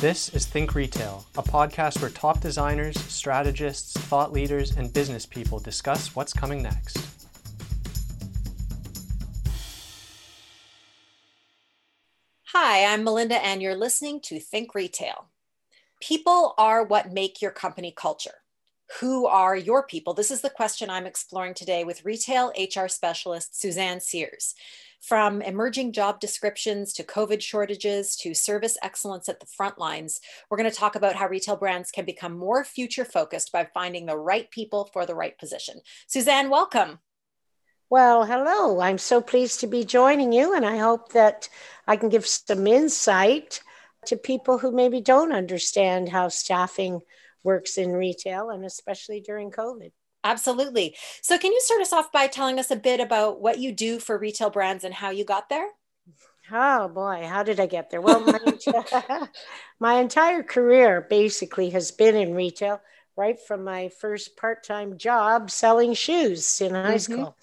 This is Think Retail, a podcast where top designers, strategists, thought leaders, and business people discuss what's coming next. Hi, I'm Melinda, and you're listening to Think Retail. People are what make your company culture. Who are your people? This is the question I'm exploring today with retail HR specialist Suzanne Sears. From emerging job descriptions to COVID shortages to service excellence at the front lines, we're going to talk about how retail brands can become more future focused by finding the right people for the right position. Suzanne, welcome. Well, hello. I'm so pleased to be joining you, and I hope that I can give some insight to people who maybe don't understand how staffing works in retail and especially during COVID. Absolutely. So, can you start us off by telling us a bit about what you do for retail brands and how you got there? Oh boy, how did I get there? Well, my, my entire career basically has been in retail, right from my first part time job selling shoes in high mm-hmm. school.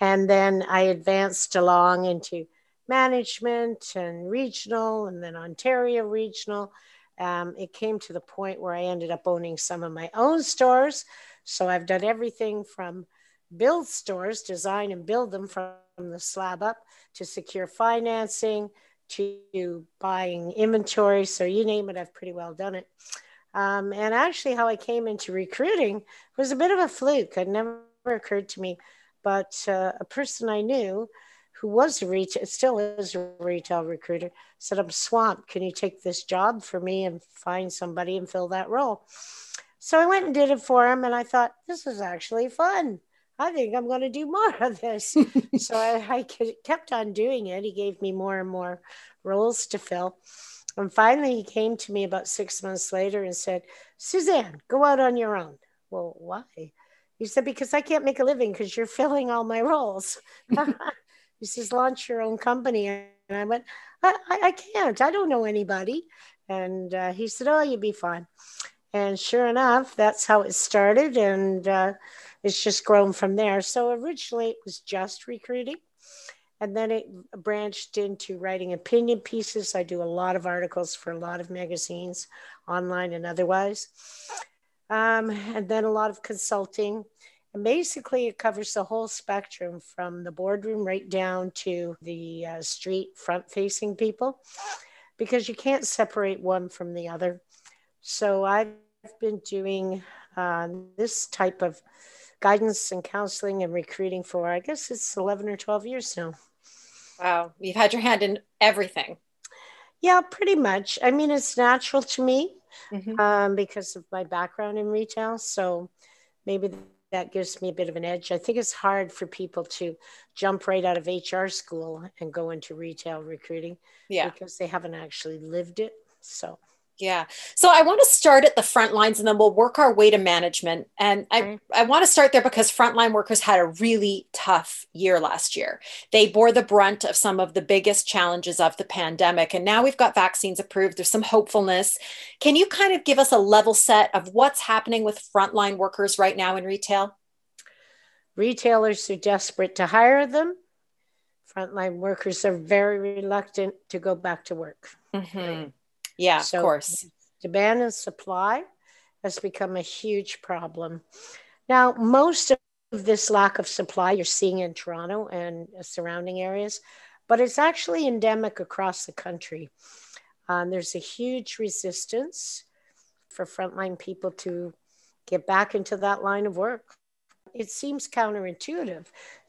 And then I advanced along into management and regional, and then Ontario regional. Um, it came to the point where I ended up owning some of my own stores. So I've done everything from build stores, design and build them from the slab up to secure financing to buying inventory. So you name it, I've pretty well done it. Um, and actually, how I came into recruiting was a bit of a fluke. It never occurred to me, but uh, a person I knew who was a retail, still is a retail recruiter, said, I'm swamped. Can you take this job for me and find somebody and fill that role? So I went and did it for him, and I thought, this is actually fun. I think I'm going to do more of this. so I, I, kept on doing it. He gave me more and more roles to fill. And finally, he came to me about six months later and said, Suzanne, go out on your own. Well, why? He said, because I can't make a living because you're filling all my roles. he says, launch your own company. And I went, I, I, I can't. I don't know anybody. And uh, he said, oh, you'd be fine. And sure enough, that's how it started. And uh, it's just grown from there. So originally it was just recruiting. And then it branched into writing opinion pieces. I do a lot of articles for a lot of magazines, online and otherwise. Um, and then a lot of consulting and basically, it covers the whole spectrum from the boardroom right down to the uh, street front facing people because you can't separate one from the other. So I've been doing uh, this type of guidance and counseling and recruiting for, I guess it's 11 or 12 years now. Wow. You've had your hand in everything. Yeah, pretty much. I mean, it's natural to me mm-hmm. um, because of my background in retail. So maybe that gives me a bit of an edge. I think it's hard for people to jump right out of HR school and go into retail recruiting yeah. because they haven't actually lived it. So yeah. So I want to start at the front lines and then we'll work our way to management. And I, I want to start there because frontline workers had a really tough year last year. They bore the brunt of some of the biggest challenges of the pandemic. And now we've got vaccines approved. There's some hopefulness. Can you kind of give us a level set of what's happening with frontline workers right now in retail? Retailers are desperate to hire them. Frontline workers are very reluctant to go back to work. Mm-hmm. Yeah, so of course. Demand and supply has become a huge problem. Now, most of this lack of supply you're seeing in Toronto and surrounding areas, but it's actually endemic across the country. Um, there's a huge resistance for frontline people to get back into that line of work. It seems counterintuitive.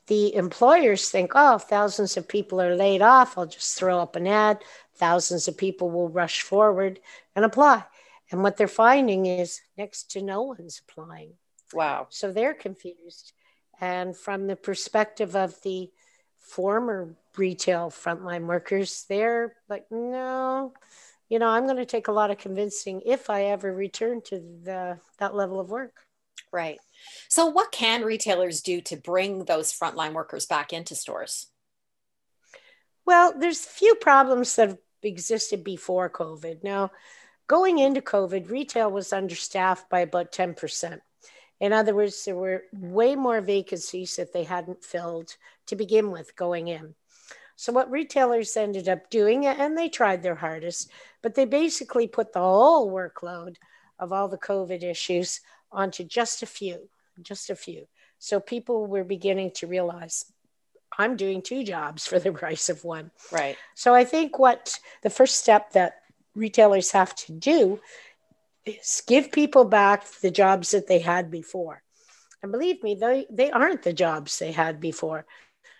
The employers think, oh, thousands of people are laid off. I'll just throw up an ad thousands of people will rush forward and apply. And what they're finding is next to no one's applying. Wow. So they're confused. And from the perspective of the former retail frontline workers, they're like, no, you know, I'm going to take a lot of convincing if I ever return to the, that level of work. Right. So, what can retailers do to bring those frontline workers back into stores? Well, there's a few problems that existed before COVID. Now, going into COVID, retail was understaffed by about 10%. In other words, there were way more vacancies that they hadn't filled to begin with going in. So, what retailers ended up doing, and they tried their hardest, But they basically put the whole workload of all the COVID issues onto just a few, just a few. So people were beginning to realize I'm doing two jobs for the price of one. Right. So I think what the first step that retailers have to do is give people back the jobs that they had before. And believe me, they, they aren't the jobs they had before.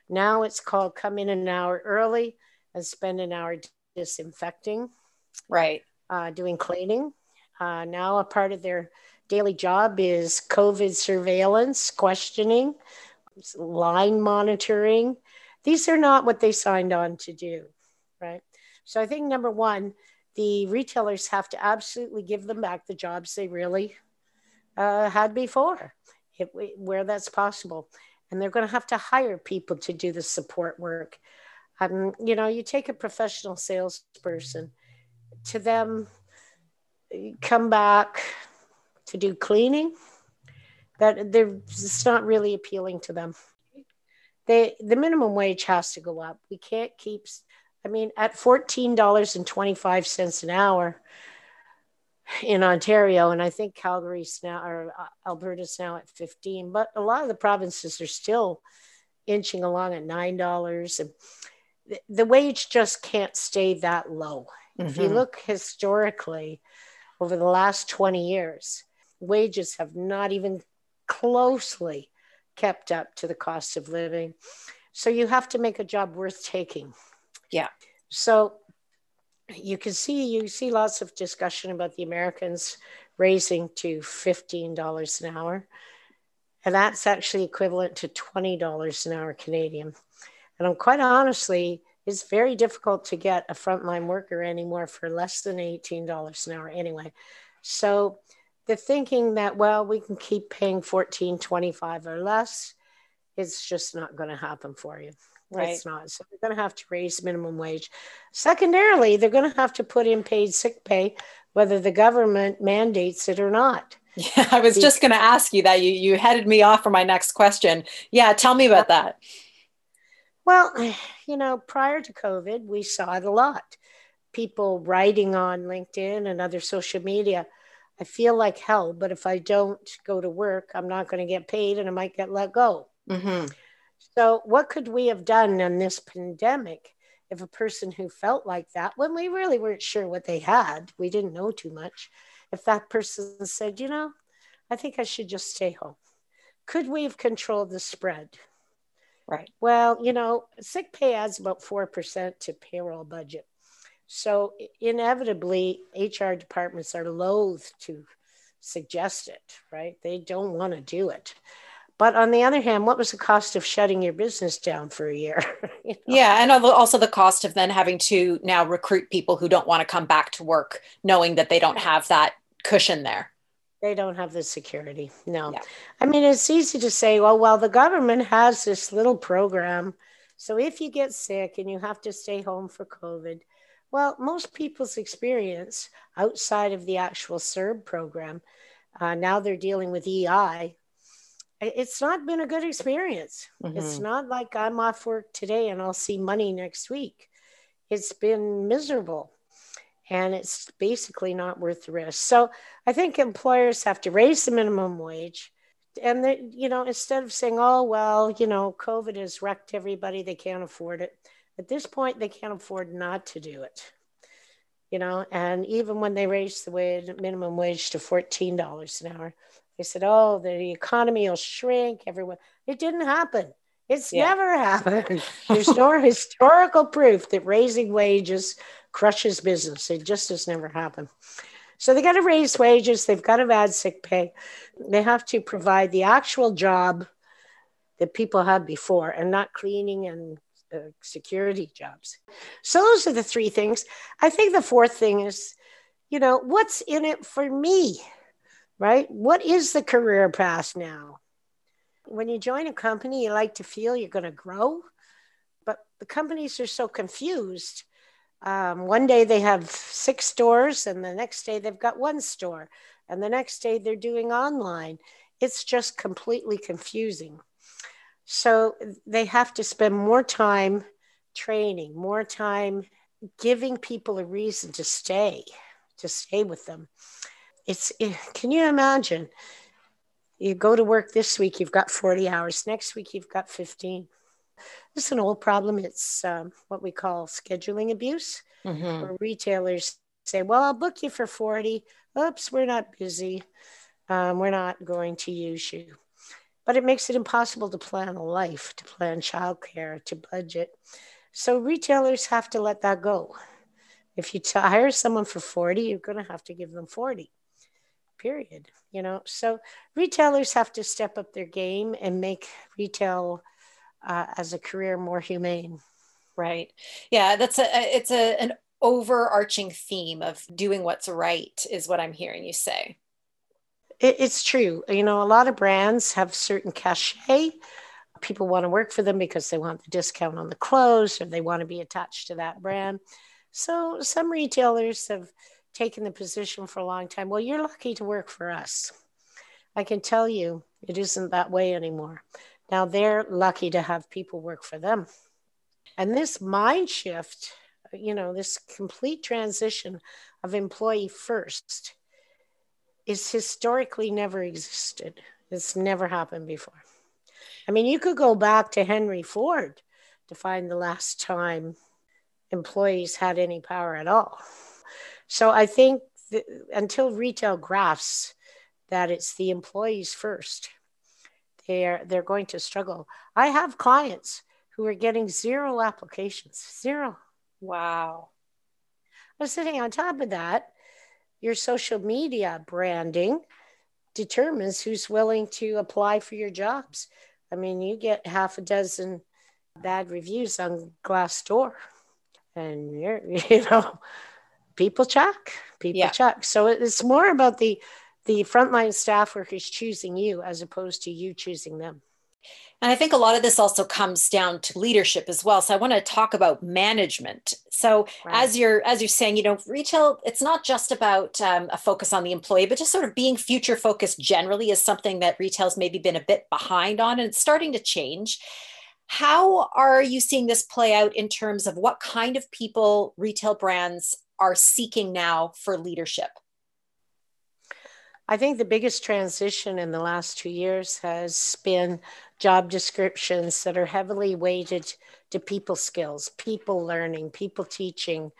Now it's called come in an hour early and spend an hour disinfecting. Right. Uh, doing cleaning. Uh, now a part of their daily job is COVID surveillance, questioning, line monitoring. These are not what they signed on to do, right? So I think number one, the retailers have to absolutely give them back the jobs they really uh, had before, if, where that's possible. And they're going to have to hire people to do the support work. Um, you know, you take a professional salesperson, to them, come back to do cleaning, that they're it's not really appealing to them. They the minimum wage has to go up. We can't keep I mean at $14.25 an hour in Ontario and I think Calgary's now or uh, Alberta's now at 15, but a lot of the provinces are still inching along at $9 and the, the wage just can't stay that low. Mm-hmm. If you mm-hmm. look historically over the last 20 years, wages have not even closely kept up to the cost of living. So you have to make a job worth taking. Yeah. So you can see you see lots of discussion about the Americans raising to $15 an hour. And that's actually equivalent to $20 an hour Canadian. And I'm quite honestly, it's very difficult to get a frontline worker anymore for less than $18 an hour anyway. So the thinking that well we can keep paying 14 25 or less it's just not going to happen for you. Right. it's not. So they're going to have to raise minimum wage. Secondarily they're going to have to put in paid sick pay whether the government mandates it or not. Yeah i was just going to ask you that. You you headed me off for my next question. Yeah tell me about that. Well you know prior to covid we saw it a lot. People writing on linkedin and other social media I feel like hell, but if I don't go to work, I'm not going to get paid and I might get let go. Mm-hmm. So, what could we have done in this pandemic if a person who felt like that, when we really weren't sure what they had, we didn't know too much, if that person said, you know, I think I should just stay home? Could we have controlled the spread? Right. Well, you know, sick pay adds about 4% to payroll budget. So inevitably, HR departments are loath to suggest it, right? They don't want to do it. But on the other hand, what was the cost of shutting your business down for a year? you know? Yeah. And also the cost of then having to now recruit people who don't want to come back to work, knowing that they don't have that cushion there. They don't have the security. No. Yeah. I mean, it's easy to say, well, well, the government has this little program. So if you get sick and you have to stay home for COVID, well, most people's experience outside of the actual CERB program, uh, now they're dealing with EI. It's not been a good experience. Mm-hmm. It's not like I'm off work today and I'll see money next week. It's been miserable and it's basically not worth the risk. So I think employers have to raise the minimum wage. And they, you know, instead of saying, "Oh well, you know, COVID has wrecked everybody; they can't afford it," At this point, they can't afford not to do it. You know, and even when they raised the wage, minimum wage to $14 an hour, they said, oh, the economy will shrink. Everyone, it didn't happen. It's yeah. never happened. There's no historical proof that raising wages crushes business. It just has never happened. So they got to raise wages. They've got to add sick pay. They have to provide the actual job that people had before and not cleaning and uh, security jobs. So those are the three things. I think the fourth thing is, you know, what's in it for me, right? What is the career path now? When you join a company, you like to feel you're going to grow, but the companies are so confused. Um, one day they have six stores, and the next day they've got one store, and the next day they're doing online. It's just completely confusing. So they have to spend more time training, more time giving people a reason to stay, to stay with them. It's, it, can you imagine? You go to work this week, you've got 40 hours. Next week, you've got 15. This is an old problem. It's um, what we call scheduling abuse, mm-hmm. where retailers say, Well, I'll book you for 40. Oops, we're not busy. Um, we're not going to use you. But it makes it impossible to plan a life, to plan childcare, to budget. So retailers have to let that go. If you hire someone for 40, you're going to have to give them 40 period you know so retailers have to step up their game and make retail uh, as a career more humane right yeah that's a it's a an overarching theme of doing what's right is what i'm hearing you say it, it's true you know a lot of brands have certain cachet people want to work for them because they want the discount on the clothes or they want to be attached to that brand so some retailers have taken the position for a long time. Well, you're lucky to work for us. I can tell you it isn't that way anymore. Now they're lucky to have people work for them. And this mind shift, you know, this complete transition of employee first is historically never existed. It's never happened before. I mean, you could go back to Henry Ford to find the last time employees had any power at all. So I think until retail grasps that it's the employees first, they're they're going to struggle. I have clients who are getting zero applications, zero. Wow. I'm sitting on top of that. Your social media branding determines who's willing to apply for your jobs. I mean, you get half a dozen bad reviews on Glassdoor, and you're, you know, people check people yeah. check so it's more about the the frontline staff workers choosing you as opposed to you choosing them and I think a lot of this also comes down to leadership as well. So I want to talk about management. So right. as you're as you're saying, you know, retail it's not just about um, a focus on the employee, but just sort of being future focused generally is something that retail's maybe been a bit behind on, and it's starting to change. How are you seeing this play out in terms of what kind of people retail brands are seeking now for leadership? I think the biggest transition in the last two years has been job descriptions that are heavily weighted to people skills, people learning, people teaching.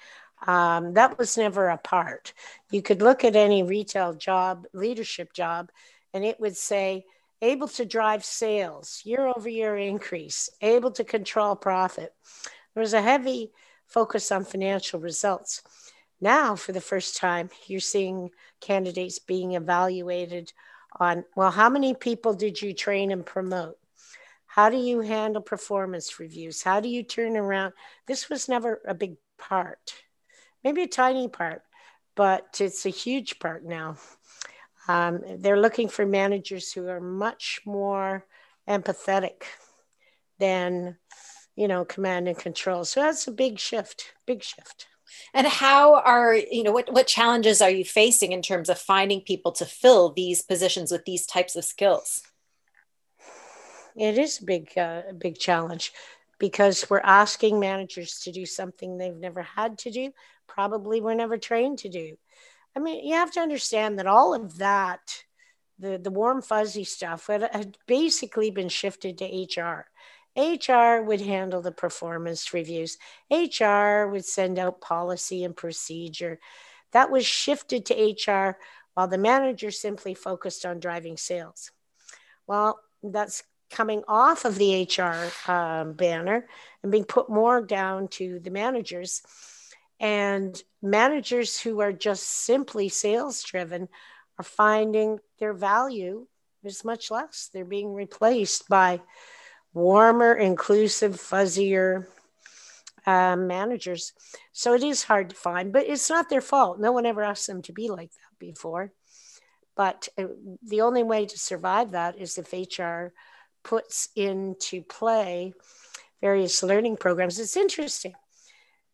Um, that was never a part. You could look at any retail job, leadership job, and it would say, able to drive sales, year over year increase, able to control profit. There was a heavy focus on financial results. Now, for the first time, you're seeing candidates being evaluated on well, how many people did you train and promote? How do you handle performance reviews? How do you turn around? This was never a big part, maybe a tiny part, but it's a huge part now. Um, they're looking for managers who are much more empathetic than, you know, command and control. So that's a big shift, big shift. And how are, you know, what, what challenges are you facing in terms of finding people to fill these positions with these types of skills? It is a big, uh, big challenge because we're asking managers to do something they've never had to do, probably were never trained to do. I mean, you have to understand that all of that, the, the warm, fuzzy stuff, had basically been shifted to HR. HR would handle the performance reviews. HR would send out policy and procedure. That was shifted to HR while the manager simply focused on driving sales. Well, that's coming off of the HR um, banner and being put more down to the managers. And managers who are just simply sales driven are finding their value is much less. They're being replaced by warmer, inclusive, fuzzier uh, managers. So it is hard to find, but it's not their fault. No one ever asked them to be like that before. But uh, the only way to survive that is if HR puts into play various learning programs. It's interesting.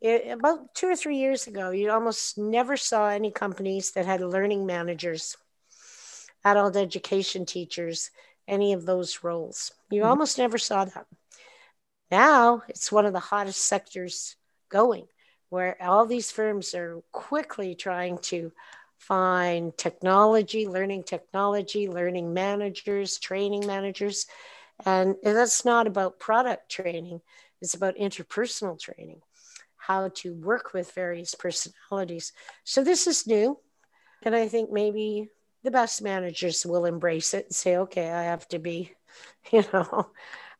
It, about two or three years ago, you almost never saw any companies that had learning managers, adult education teachers, any of those roles. You mm-hmm. almost never saw that. Now it's one of the hottest sectors going. where all these firms are quickly trying to find technology, learning technology, learning managers, training managers. And that's not about product training, it's about interpersonal training, how to work with various personalities. So this is new. And I think maybe the best managers will embrace it and say, okay, I have to be, you know,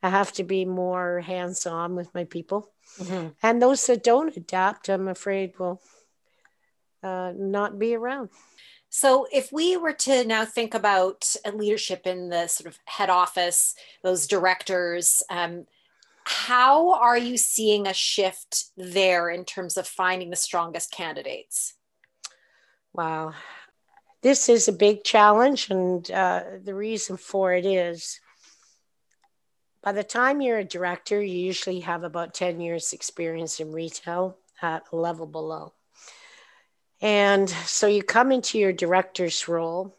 I have to be more hands on with my people. Mm-hmm. And those that don't adapt, I'm afraid, will uh, not be around. So, if we were to now think about leadership in the sort of head office, those directors, um, how are you seeing a shift there in terms of finding the strongest candidates? Wow. This is a big challenge, and uh, the reason for it is by the time you're a director, you usually have about 10 years' experience in retail at a level below. And so you come into your director's role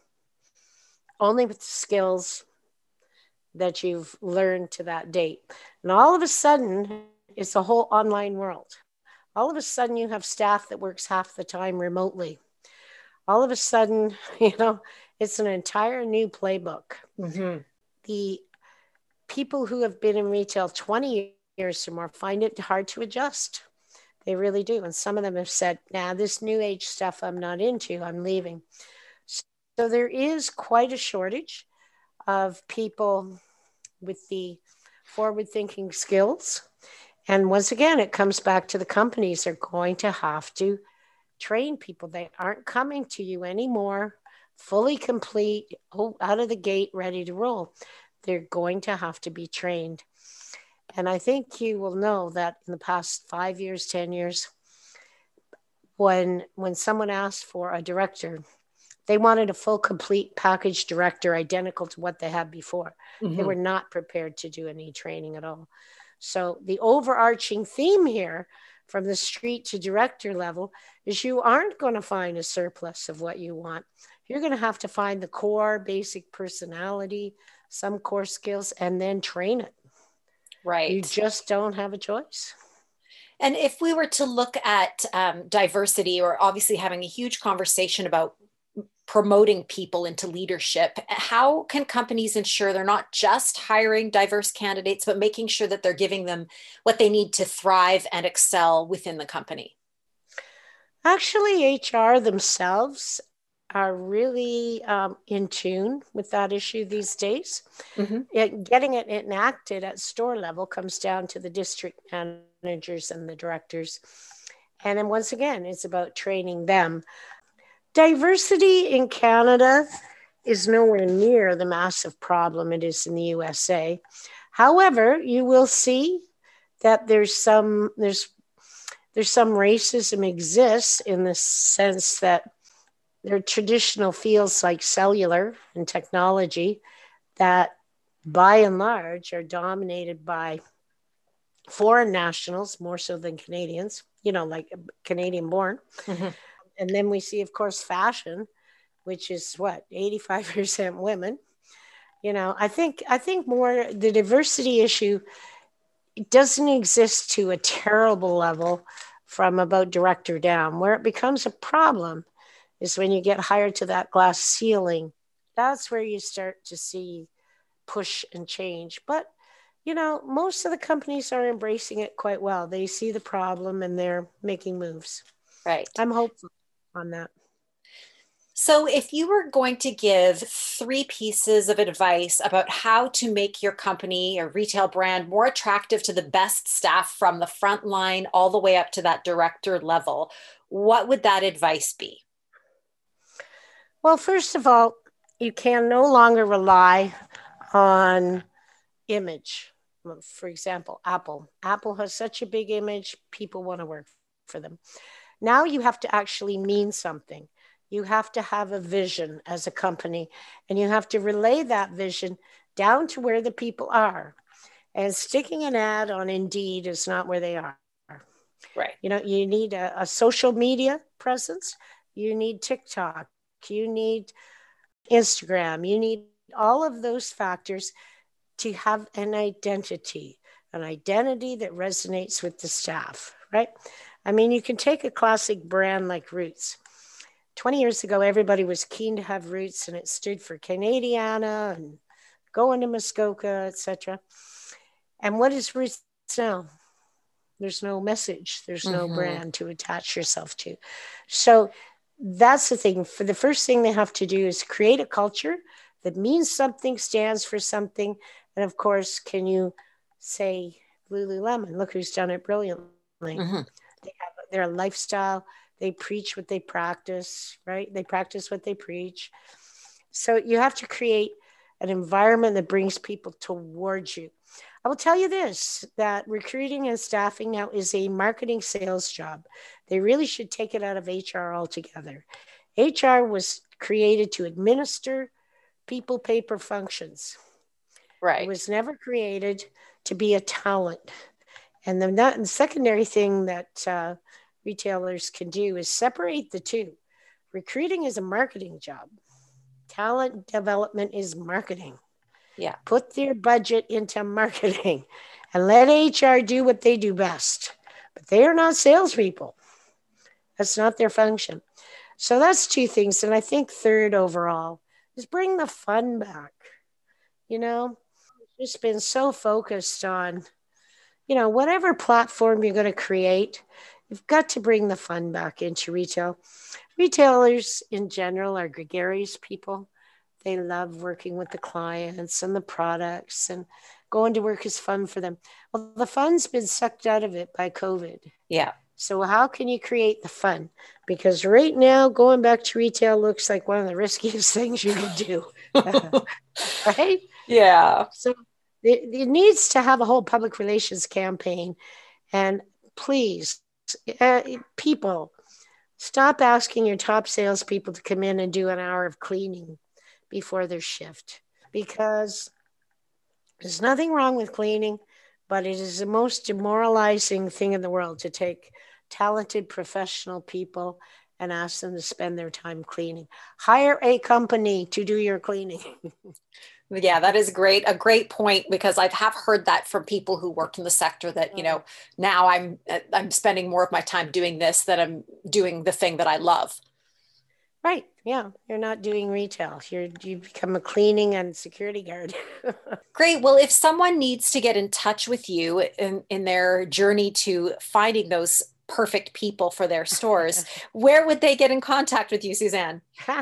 only with the skills that you've learned to that date. And all of a sudden, it's a whole online world. All of a sudden, you have staff that works half the time remotely. All of a sudden, you know, it's an entire new playbook. Mm-hmm. The people who have been in retail 20 years or more find it hard to adjust. They really do. And some of them have said, nah, this new age stuff I'm not into, I'm leaving. So there is quite a shortage of people with the forward thinking skills. And once again, it comes back to the companies are going to have to train people. They aren't coming to you anymore, fully complete, oh, out of the gate, ready to roll. They're going to have to be trained. And I think you will know that in the past five years, 10 years, when when someone asked for a director, they wanted a full complete package director identical to what they had before. Mm-hmm. They were not prepared to do any training at all. So the overarching theme here from the street to director level is you aren't going to find a surplus of what you want. You're going to have to find the core basic personality, some core skills, and then train it. Right. You just don't have a choice. And if we were to look at um, diversity, or obviously having a huge conversation about promoting people into leadership, how can companies ensure they're not just hiring diverse candidates, but making sure that they're giving them what they need to thrive and excel within the company? Actually, HR themselves are really um, in tune with that issue these days. Mm-hmm. It, getting it enacted at store level comes down to the district managers and the directors. And then once again, it's about training them. Diversity in Canada is nowhere near the massive problem it is in the USA. However, you will see that there's some there's there's some racism exists in the sense that there are traditional fields like cellular and technology that, by and large, are dominated by foreign nationals more so than Canadians, you know, like Canadian born. Mm-hmm. And then we see, of course, fashion, which is what, 85% women. You know, I think I think more the diversity issue doesn't exist to a terrible level from about director down. Where it becomes a problem is when you get higher to that glass ceiling. That's where you start to see push and change. But you know, most of the companies are embracing it quite well. They see the problem and they're making moves. Right. I'm hopeful on that. So, if you were going to give three pieces of advice about how to make your company or retail brand more attractive to the best staff from the front line all the way up to that director level, what would that advice be? Well, first of all, you can no longer rely on image. For example, Apple. Apple has such a big image, people want to work for them. Now you have to actually mean something. You have to have a vision as a company, and you have to relay that vision down to where the people are. And sticking an ad on Indeed is not where they are. Right. You know, you need a, a social media presence, you need TikTok, you need Instagram, you need all of those factors to have an identity, an identity that resonates with the staff, right? I mean, you can take a classic brand like Roots. 20 years ago, everybody was keen to have Roots, and it stood for Canadiana and going to Muskoka, etc. And what is Roots now? There's no message. There's no mm-hmm. brand to attach yourself to. So that's the thing. For the first thing they have to do is create a culture that means something, stands for something. And of course, can you say Lululemon? Look who's done it brilliantly. Mm-hmm. They have their lifestyle. They preach what they practice, right? They practice what they preach. So you have to create an environment that brings people towards you. I will tell you this that recruiting and staffing now is a marketing sales job. They really should take it out of HR altogether. HR was created to administer people paper functions. Right. It was never created to be a talent. And the, not, the secondary thing that uh, retailers can do is separate the two. Recruiting is a marketing job. Talent development is marketing. Yeah. Put their budget into marketing and let HR do what they do best. But they are not salespeople. That's not their function. So that's two things. And I think third overall is bring the fun back. You know, just been so focused on, you know, whatever platform you're going to create, you've got to bring the fun back into retail. Retailers in general are gregarious people. They love working with the clients and the products, and going to work is fun for them. Well, the fun's been sucked out of it by COVID. Yeah. So, how can you create the fun? Because right now, going back to retail looks like one of the riskiest things you can do. right? Yeah. So, it, it, needs to have a whole public relations campaign. And please, uh, people, stop asking your top salespeople to come in and do an hour of cleaning before their shift because there's nothing wrong with cleaning, but it is the most demoralizing thing in the world to take talented professional people and ask them to spend their time cleaning. Hire a company to do your cleaning. yeah that is great a great point because i have heard that from people who worked in the sector that you know now i'm i'm spending more of my time doing this than i'm doing the thing that i love Right. Yeah. You're not doing retail. You're you become a cleaning and security guard. Great. Well, if someone needs to get in touch with you in, in their journey to finding those perfect people for their stores, where would they get in contact with you, Suzanne?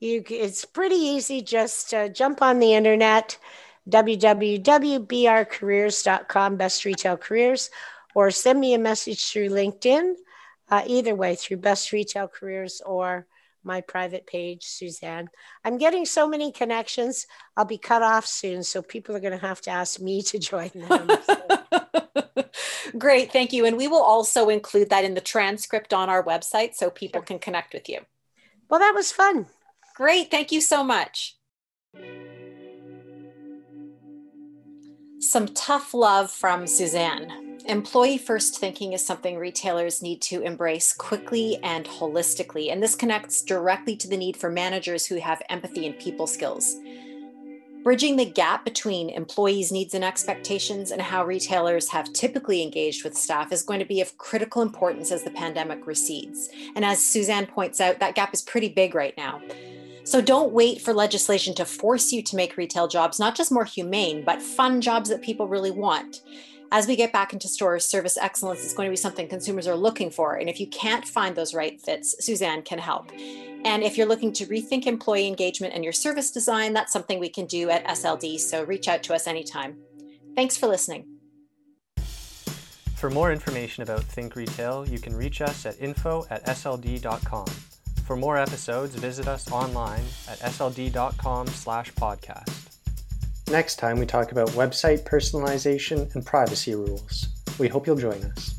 you, it's pretty easy. Just uh, jump on the internet, www.brcareers.com, best retail careers, or send me a message through LinkedIn. Uh, either way, through best retail careers or my private page, Suzanne. I'm getting so many connections. I'll be cut off soon. So people are going to have to ask me to join them. Great. Thank you. And we will also include that in the transcript on our website so people can connect with you. Well, that was fun. Great. Thank you so much. Some tough love from Suzanne. Employee first thinking is something retailers need to embrace quickly and holistically, and this connects directly to the need for managers who have empathy and people skills. Bridging the gap between employees' needs and expectations and how retailers have typically engaged with staff is going to be of critical importance as the pandemic recedes. And as Suzanne points out, that gap is pretty big right now. So don't wait for legislation to force you to make retail jobs not just more humane, but fun jobs that people really want as we get back into stores, service excellence is going to be something consumers are looking for. And if you can't find those right fits, Suzanne can help. And if you're looking to rethink employee engagement and your service design, that's something we can do at SLD. So reach out to us anytime. Thanks for listening. For more information about Think Retail, you can reach us at info at sld.com. For more episodes, visit us online at sld.com slash podcast. Next time, we talk about website personalization and privacy rules. We hope you'll join us.